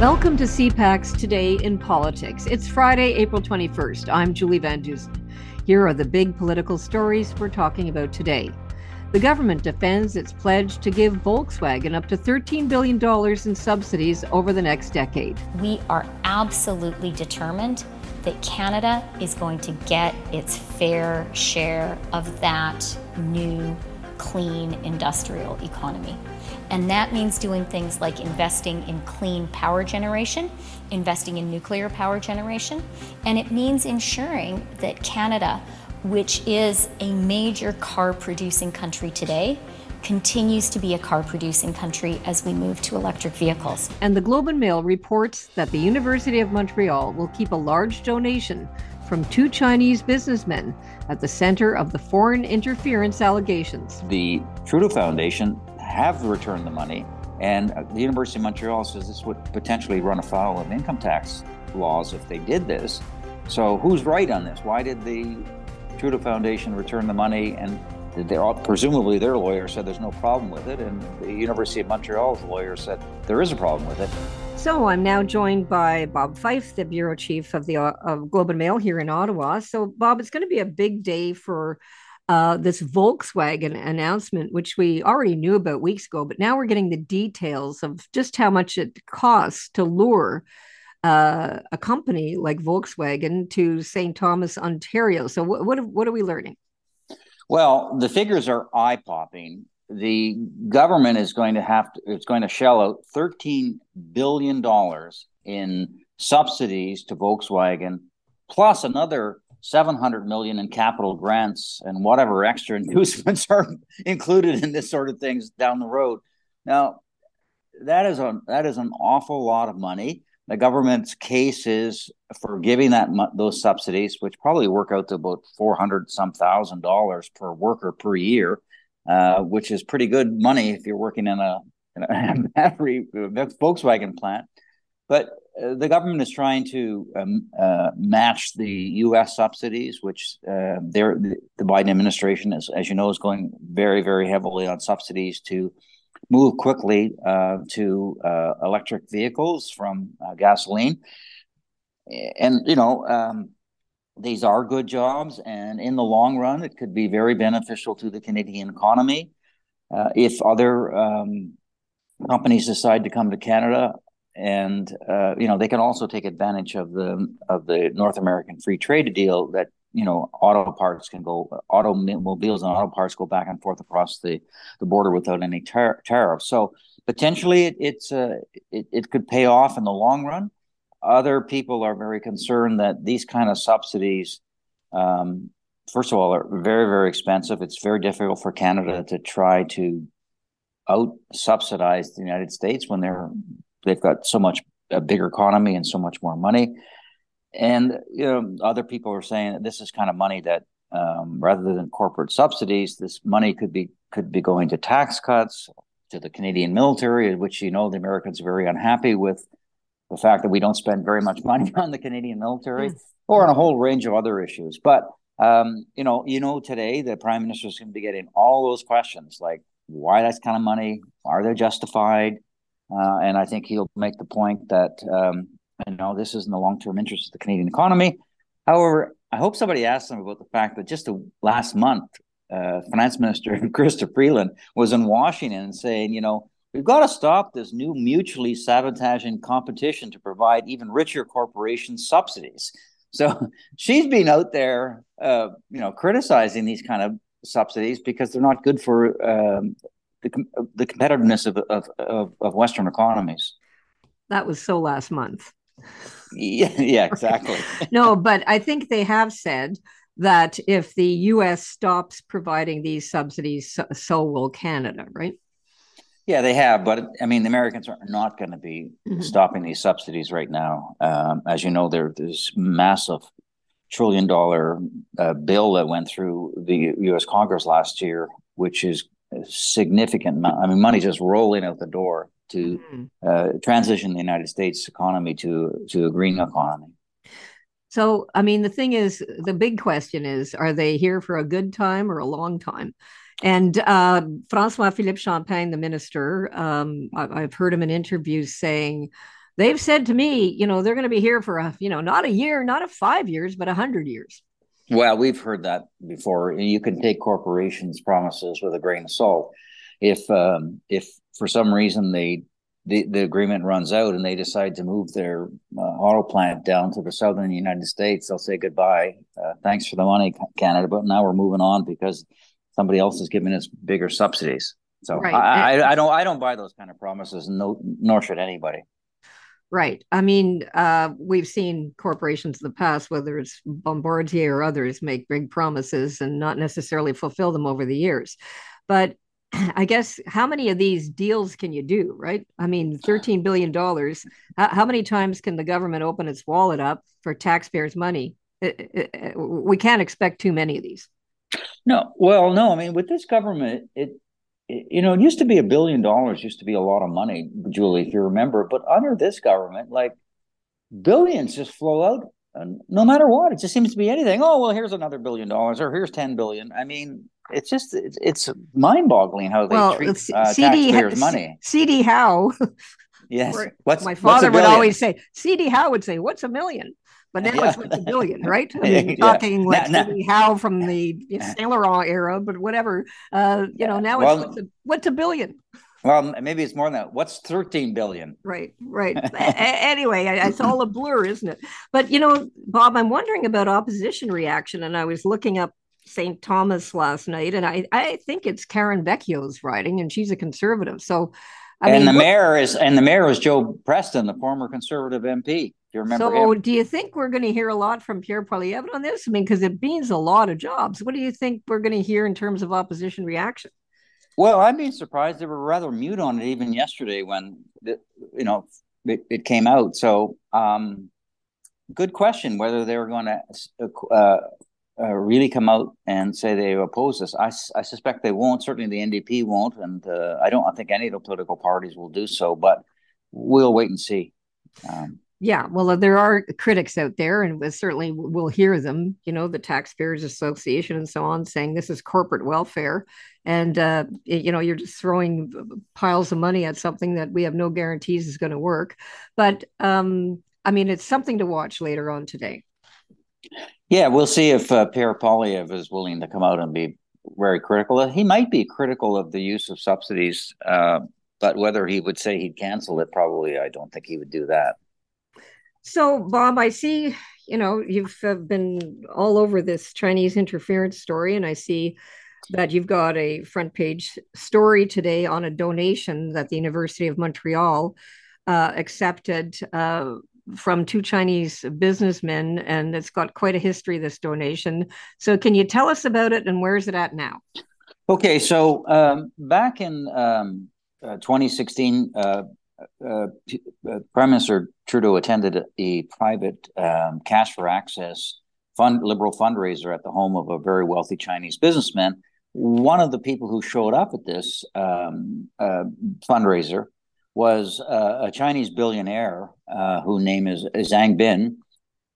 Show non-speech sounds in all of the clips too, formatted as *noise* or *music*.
Welcome to CPAC's Today in Politics. It's Friday, April 21st. I'm Julie Van Dusen. Here are the big political stories we're talking about today. The government defends its pledge to give Volkswagen up to $13 billion in subsidies over the next decade. We are absolutely determined that Canada is going to get its fair share of that new clean industrial economy. And that means doing things like investing in clean power generation, investing in nuclear power generation, and it means ensuring that Canada, which is a major car producing country today, continues to be a car producing country as we move to electric vehicles. And the Globe and Mail reports that the University of Montreal will keep a large donation from two Chinese businessmen at the center of the foreign interference allegations. The Trudeau Foundation have returned the money, and the University of Montreal says this would potentially run afoul of income tax laws if they did this. So, who's right on this? Why did the Trudeau Foundation return the money and all, presumably their lawyer said there's no problem with it, and the University of Montreal's lawyer said there is a problem with it. So I'm now joined by Bob Fife, the bureau chief of the uh, of Globe and Mail here in Ottawa. So Bob, it's going to be a big day for uh, this Volkswagen announcement, which we already knew about weeks ago, but now we're getting the details of just how much it costs to lure uh, a company like Volkswagen to St. Thomas, Ontario. So what what, what are we learning? Well, the figures are eye popping the government is going to have to it's going to shell out 13 billion dollars in subsidies to Volkswagen plus another 700 million in capital grants and whatever extra *laughs* inducements are included in this sort of things down the road now that is a that is an awful lot of money the government's case is for giving that those subsidies which probably work out to about 400 some thousand dollars per worker per year uh, which is pretty good money if you're working in a, in a *laughs* battery Volkswagen plant. But uh, the government is trying to um, uh, match the U.S. subsidies, which uh, the, the Biden administration, is, as you know, is going very, very heavily on subsidies to move quickly uh, to uh, electric vehicles from gasoline. And you know, um, these are good jobs, and in the long run, it could be very beneficial to the Canadian economy. Uh, if other um, companies decide to come to Canada, and uh, you know they can also take advantage of the of the North American Free Trade deal that you know auto parts can go automobiles and auto parts go back and forth across the, the border without any tar- tariffs. So potentially it, it's uh, it, it could pay off in the long run. Other people are very concerned that these kind of subsidies, um, first of all, are very, very expensive. It's very difficult for Canada to try to out subsidize the United States when they're they've got so much a bigger economy and so much more money. And you know, other people are saying that this is kind of money that um, rather than corporate subsidies, this money could be could be going to tax cuts to the Canadian military, which you know the Americans are very unhappy with the fact that we don't spend very much money *laughs* on the Canadian military, mm. or on a whole range of other issues. But um, you know, you know, today the prime minister is going to be getting all those questions like why that kind of money, are they justified? Uh, and I think he'll make the point that um, you know this is in the long term interest of the Canadian economy. However, I hope somebody asks him about the fact that just the last month, uh, Finance Minister *laughs* Chrystia Freeland was in Washington saying, you know, We've got to stop this new mutually sabotaging competition to provide even richer corporations subsidies. So *laughs* she's been out there, uh, you know, criticizing these kind of subsidies because they're not good for um, the, the competitiveness of, of, of, of Western economies. That was so last month. Yeah, yeah, exactly. *laughs* no, but I think they have said that if the U.S. stops providing these subsidies, so, so will Canada, right? Yeah, they have, but I mean, the Americans are not going to be mm-hmm. stopping these subsidies right now. Um, as you know, there, there's massive trillion dollar uh, bill that went through the U.S. Congress last year, which is significant. I mean, money just rolling out the door to mm-hmm. uh, transition the United States economy to to a green economy. So, I mean, the thing is, the big question is: Are they here for a good time or a long time? And uh, Francois Philippe Champagne, the minister, um, I, have heard him in interviews saying they've said to me, you know, they're going to be here for a, you know, not a year, not a five years, but a hundred years. Well, we've heard that before. You can take corporations' promises with a grain of salt. If um, if for some reason they the, the agreement runs out and they decide to move their uh, auto plant down to the southern United States, they'll say goodbye. Uh, thanks for the money, Canada, but now we're moving on because somebody else is giving us bigger subsidies. So right. I, I, I, don't I don't buy those kind of promises. No, nor should anybody. Right. I mean, uh, we've seen corporations in the past, whether it's Bombardier or others, make big promises and not necessarily fulfill them over the years. But *clears throat* I guess how many of these deals can you do, right? I mean, $13 billion. How, how many times can the government open its wallet up for taxpayers' money? We can't expect too many of these. No, well, no. I mean, with this government, it you know, it used to be a billion dollars, used to be a lot of money, Julie, if you remember. But under this government, like billions just flow out and no matter what. It just seems to be anything. Oh, well, here's another billion dollars, or here's 10 billion. I mean, it's just, it's, it's mind boggling how they well, treat uh, CD, taxpayers' money. CD Howe. yes. What's, my father would always say, CD Howe would say, What's a million? But now yeah. it's with a billion, *laughs* right? I mean, yeah. talking like now, now, Howe from the Saint Laurent era, but whatever. Uh, you know, now well, it's what's a, what's a billion? Well, maybe it's more than that. What's 13 billion? Right, right. *laughs* anyway, it's all a blur, isn't it? But, you know, Bob, I'm wondering about opposition reaction. And I was looking up St. Thomas last night, and I, I think it's Karen Vecchio's writing, and she's a conservative. So, I and mean, the mayor is and the mayor is Joe Preston, the former conservative MP you remember so him? do you think we're going to hear a lot from Pierre Poilievre on this? I mean, because it means a lot of jobs. What do you think we're going to hear in terms of opposition reaction? Well, I'm being surprised they were rather mute on it even yesterday when the, you know it, it, came out. So, um, good question whether they were going to uh, uh, really come out and say they oppose this. I, I suspect they won't. Certainly, the NDP won't, and uh, I don't. I think any of the political parties will do so. But we'll wait and see. Um, yeah, well, there are critics out there, and certainly we'll hear them. You know, the Taxpayers Association and so on, saying this is corporate welfare, and uh, you know, you're just throwing piles of money at something that we have no guarantees is going to work. But um, I mean, it's something to watch later on today. Yeah, we'll see if uh, Pierre Poilievre is willing to come out and be very critical. He might be critical of the use of subsidies, uh, but whether he would say he'd cancel it, probably I don't think he would do that. So, Bob, I see, you know, you've uh, been all over this Chinese interference story, and I see that you've got a front page story today on a donation that the University of Montreal uh, accepted uh, from two Chinese businessmen, and it's got quite a history, this donation. So, can you tell us about it and where is it at now? Okay, so um, back in um, uh, 2016, uh, uh, Prime Minister Trudeau attended a private um, cash for access fund liberal fundraiser at the home of a very wealthy Chinese businessman. One of the people who showed up at this um, uh, fundraiser was uh, a Chinese billionaire uh, whose name is Zhang Bin,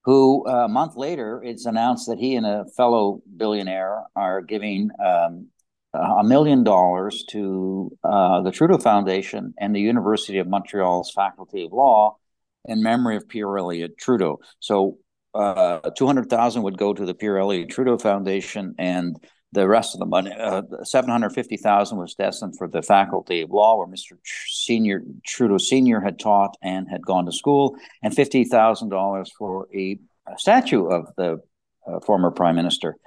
who uh, a month later it's announced that he and a fellow billionaire are giving um, a million dollars to uh, the Trudeau Foundation and the University of Montreal's Faculty of Law in memory of Pierre Elliott Trudeau. So uh, 200,000 would go to the Pierre Elliott Trudeau Foundation and the rest of the money, uh, 750,000 was destined for the Faculty of Law, where Mr. Senior Trudeau Senior had taught and had gone to school, and $50,000 for a, a, statue of the uh, former Prime Minister.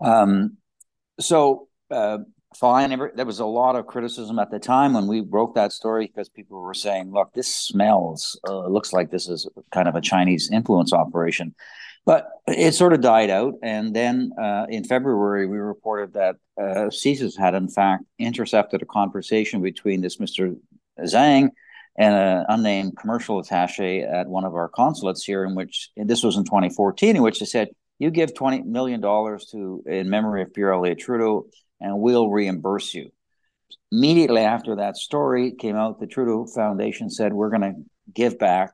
Um, so uh, fine. There was a lot of criticism at the time when we broke that story because people were saying, "Look, this smells. Uh, looks like this is kind of a Chinese influence operation." But it sort of died out, and then uh, in February we reported that uh, CSIS had in fact intercepted a conversation between this Mr. Zhang and an unnamed commercial attaché at one of our consulates here, in which this was in 2014, in which they said, "You give 20 million dollars to in memory of Pierre Elliott Trudeau." And we'll reimburse you. Immediately after that story came out, the Trudeau Foundation said, We're going to give back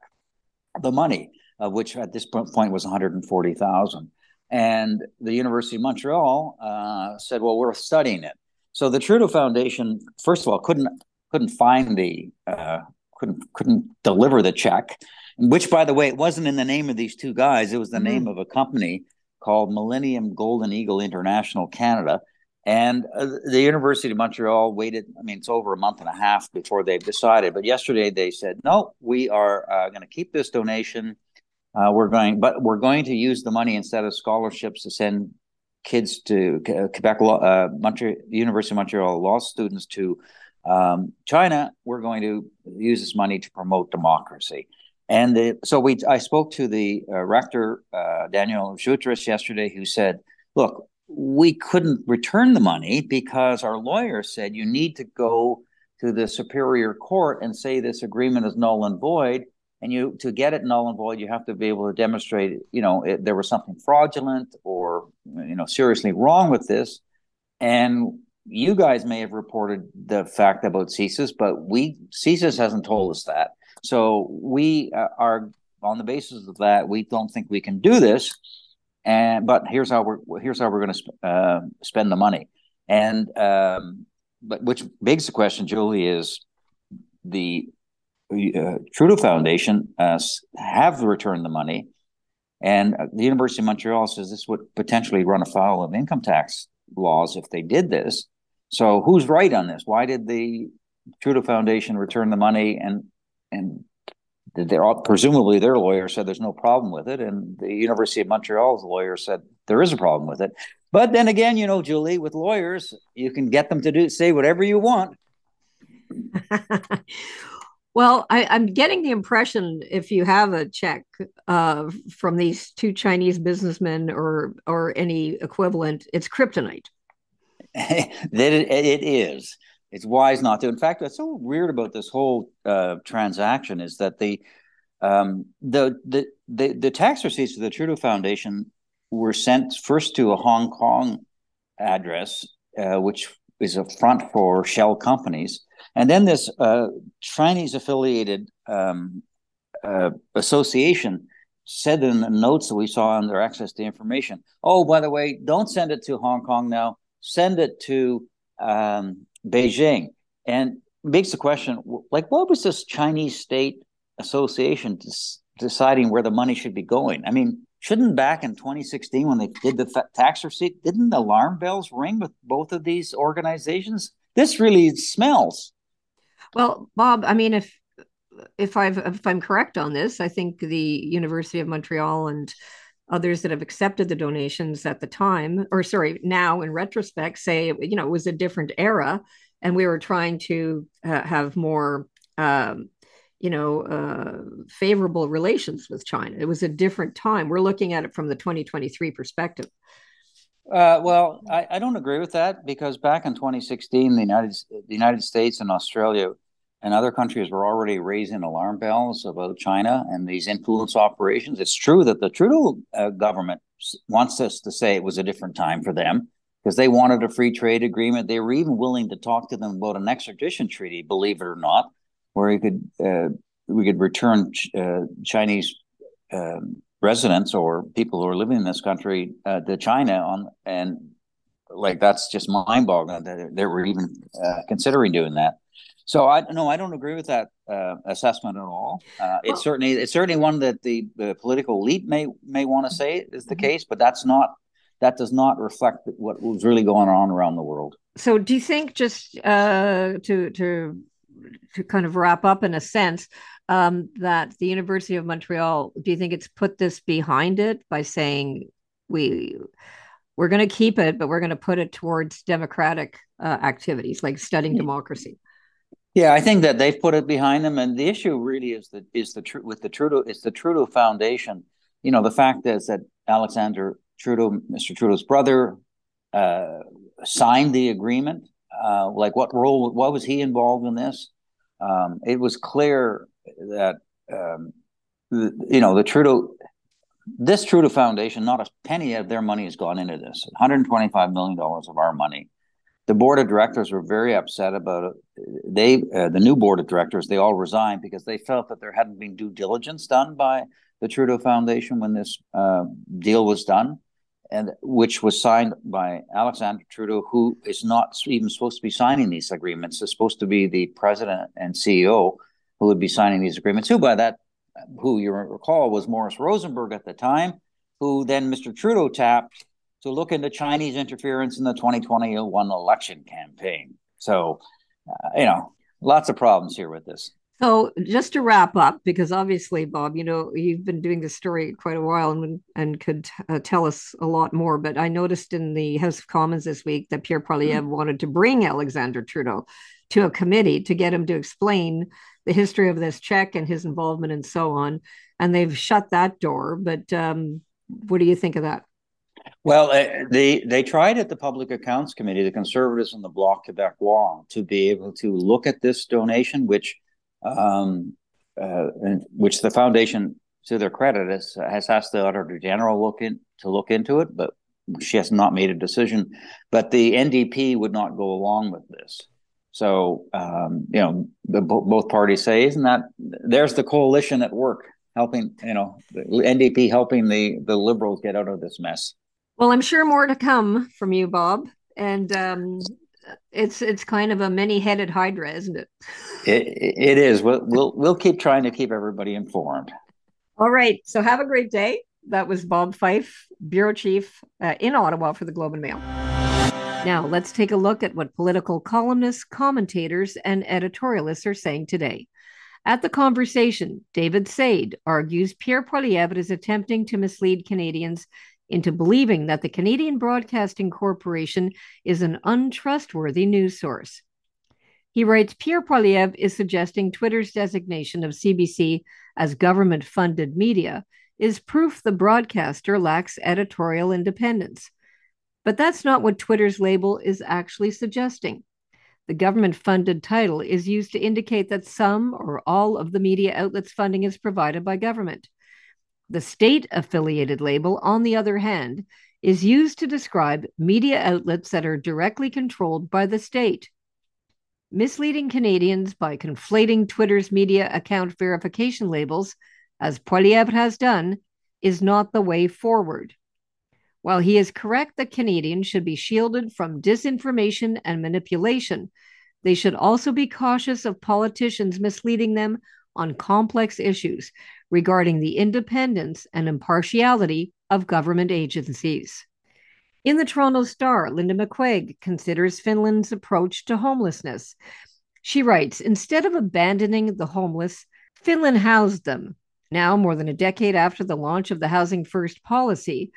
the money, of which at this point was 140,000. And the University of Montreal uh, said, Well, we're studying it. So the Trudeau Foundation, first of all, couldn't couldn't find the uh, couldn't couldn't deliver the check. Which, by the way, it wasn't in the name of these two guys. It was the mm-hmm. name of a company called Millennium Golden Eagle International Canada. And uh, the University of Montreal waited, I mean, it's over a month and a half before they've decided. But yesterday they said, no, we are uh, going to keep this donation. Uh, we're going, but we're going to use the money instead of scholarships to send kids to Quebec, uh, Montreal, University of Montreal law students to um, China. We're going to use this money to promote democracy. And the, so we, I spoke to the uh, rector, uh, Daniel Jutras, yesterday, who said, look, we couldn't return the money because our lawyer said you need to go to the superior court and say this agreement is null and void and you to get it null and void you have to be able to demonstrate you know it, there was something fraudulent or you know seriously wrong with this and you guys may have reported the fact about CSIS, but we CSIS hasn't told us that. So we uh, are on the basis of that we don't think we can do this. And but here's how we're here's how we're going to uh, spend the money. And um, but which begs the question, Julie, is the uh, Trudeau Foundation uh, have returned the money, and uh, the University of Montreal says this would potentially run afoul of income tax laws if they did this. So who's right on this? Why did the Trudeau Foundation return the money and and they're all, presumably their lawyer said there's no problem with it, and the University of Montreal's lawyer said there is a problem with it. But then again, you know, Julie, with lawyers, you can get them to do say whatever you want. *laughs* well, I, am getting the impression if you have a check uh, from these two Chinese businessmen or or any equivalent, it's kryptonite. *laughs* that it, it is. It's wise not to. In fact, what's so weird about this whole uh, transaction is that the, um, the the the the tax receipts of the Trudeau Foundation were sent first to a Hong Kong address, uh, which is a front for shell companies, and then this uh, Chinese affiliated um, uh, association said in the notes that we saw on their access to information. Oh, by the way, don't send it to Hong Kong now send it to um, Beijing. And makes the question like, what was this Chinese state association deciding where the money should be going? I mean, shouldn't back in 2016 when they did the tax receipt, didn't the alarm bells ring with both of these organizations? This really smells. Well, Bob, I mean, if if I've if I'm correct on this, I think the University of Montreal and others that have accepted the donations at the time or sorry now in retrospect say you know it was a different era and we were trying to uh, have more um, you know uh, favorable relations with china. It was a different time. We're looking at it from the 2023 perspective. Uh, well, I, I, don't agree with that because back in 2016, the United the United States and Australia and other countries were already raising alarm bells about China and these influence operations. It's true that the Trudeau uh, government wants us to say it was a different time for them because they wanted a free trade agreement. They were even willing to talk to them about an extradition treaty, believe it or not, where we could uh, we could return ch- uh, Chinese um, residents or people who are living in this country uh, to China on and like that's just mind-boggling that they were even uh, considering doing that. So I no, I don't agree with that uh, assessment at all. Uh, it's well, certainly it's certainly one that the, the political elite may may want to say is the mm-hmm. case, but that's not that does not reflect what was really going on around the world. So, do you think just uh, to to to kind of wrap up in a sense um, that the University of Montreal, do you think it's put this behind it by saying we we're going to keep it, but we're going to put it towards democratic uh, activities like studying democracy? Yeah, I think that they've put it behind them, and the issue really is the is the with the Trudeau it's the Trudeau Foundation. You know, the fact is that Alexander Trudeau, Mr. Trudeau's brother, uh, signed the agreement. Uh, like, what role? What was he involved in this? Um, it was clear that um, the, you know the Trudeau, this Trudeau Foundation, not a penny of their money has gone into this. One hundred twenty-five million dollars of our money the board of directors were very upset about it. They, uh, the new board of directors, they all resigned because they felt that there hadn't been due diligence done by the Trudeau Foundation when this uh, deal was done, and which was signed by Alexander Trudeau, who is not even supposed to be signing these agreements. Is supposed to be the president and CEO. who would be signing these agreements. Who, by that, who you recall was Morris Rosenberg at the time, who then Mr. Trudeau tapped to look into Chinese interference in the 2021 election campaign. So, uh, you know, lots of problems here with this. So, just to wrap up, because obviously, Bob, you know, you've been doing this story quite a while and, and could uh, tell us a lot more. But I noticed in the House of Commons this week that Pierre Poilievre mm-hmm. wanted to bring Alexander Trudeau to a committee to get him to explain the history of this check and his involvement and so on. And they've shut that door. But um, what do you think of that? Well, uh, they they tried at the Public Accounts Committee, the Conservatives and the Bloc Québécois, to be able to look at this donation, which um, uh, which the foundation, to their credit, has, has asked the Auditor General look in, to look into it, but she has not made a decision. But the NDP would not go along with this. So, um, you know, the, both parties say, isn't that there's the coalition at work helping, you know, the NDP helping the, the Liberals get out of this mess. Well, I'm sure more to come from you, Bob. And um, it's it's kind of a many-headed hydra, isn't it? It it is. We'll we'll we'll keep trying to keep everybody informed. All right. So have a great day. That was Bob Fife, bureau chief uh, in Ottawa for the Globe and Mail. Now let's take a look at what political columnists, commentators, and editorialists are saying today. At the conversation, David Said argues Pierre Poilievre is attempting to mislead Canadians into believing that the Canadian Broadcasting Corporation is an untrustworthy news source. He writes Pierre Poilievre is suggesting Twitter's designation of CBC as government funded media is proof the broadcaster lacks editorial independence. But that's not what Twitter's label is actually suggesting. The government funded title is used to indicate that some or all of the media outlets' funding is provided by government. The state affiliated label, on the other hand, is used to describe media outlets that are directly controlled by the state. Misleading Canadians by conflating Twitter's media account verification labels, as Poilievre has done, is not the way forward. While he is correct that Canadians should be shielded from disinformation and manipulation, they should also be cautious of politicians misleading them on complex issues regarding the independence and impartiality of government agencies. In the Toronto Star, Linda McQuaig considers Finland's approach to homelessness. She writes Instead of abandoning the homeless, Finland housed them. Now, more than a decade after the launch of the Housing First policy,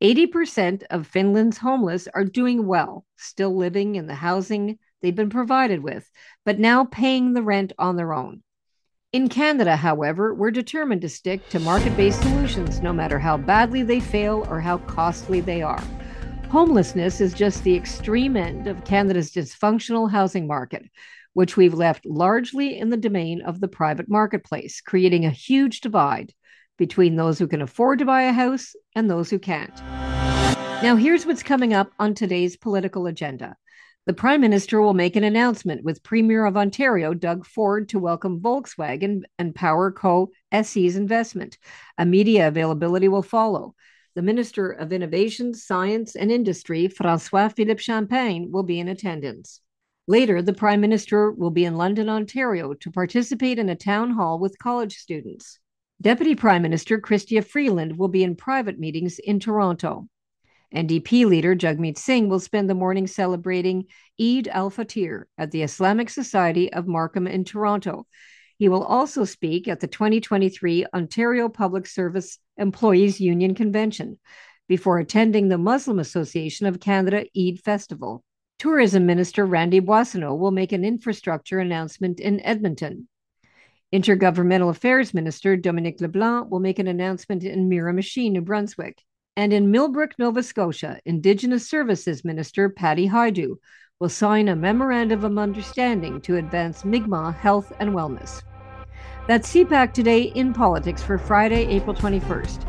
80% of Finland's homeless are doing well, still living in the housing they've been provided with, but now paying the rent on their own. In Canada, however, we're determined to stick to market based solutions no matter how badly they fail or how costly they are. Homelessness is just the extreme end of Canada's dysfunctional housing market, which we've left largely in the domain of the private marketplace, creating a huge divide between those who can afford to buy a house and those who can't. Now, here's what's coming up on today's political agenda. The Prime Minister will make an announcement with Premier of Ontario Doug Ford to welcome Volkswagen and PowerCo SE's investment. A media availability will follow. The Minister of Innovation, Science and Industry, Francois Philippe Champagne, will be in attendance. Later, the Prime Minister will be in London, Ontario to participate in a town hall with college students. Deputy Prime Minister Chrystia Freeland will be in private meetings in Toronto. NDP leader Jagmeet Singh will spend the morning celebrating Eid al Fitr at the Islamic Society of Markham in Toronto. He will also speak at the 2023 Ontario Public Service Employees Union Convention before attending the Muslim Association of Canada Eid Festival. Tourism Minister Randy Boissonnault will make an infrastructure announcement in Edmonton. Intergovernmental Affairs Minister Dominic LeBlanc will make an announcement in Miramichi, New Brunswick. And in Millbrook, Nova Scotia, Indigenous Services Minister Patty Hajdu will sign a memorandum of understanding to advance Mi'kmaq health and wellness. That's CPAC Today in Politics for Friday, April 21st.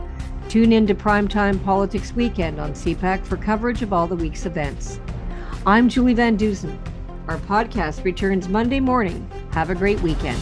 Tune in to Primetime Politics Weekend on CPAC for coverage of all the week's events. I'm Julie Van Dusen. Our podcast returns Monday morning. Have a great weekend.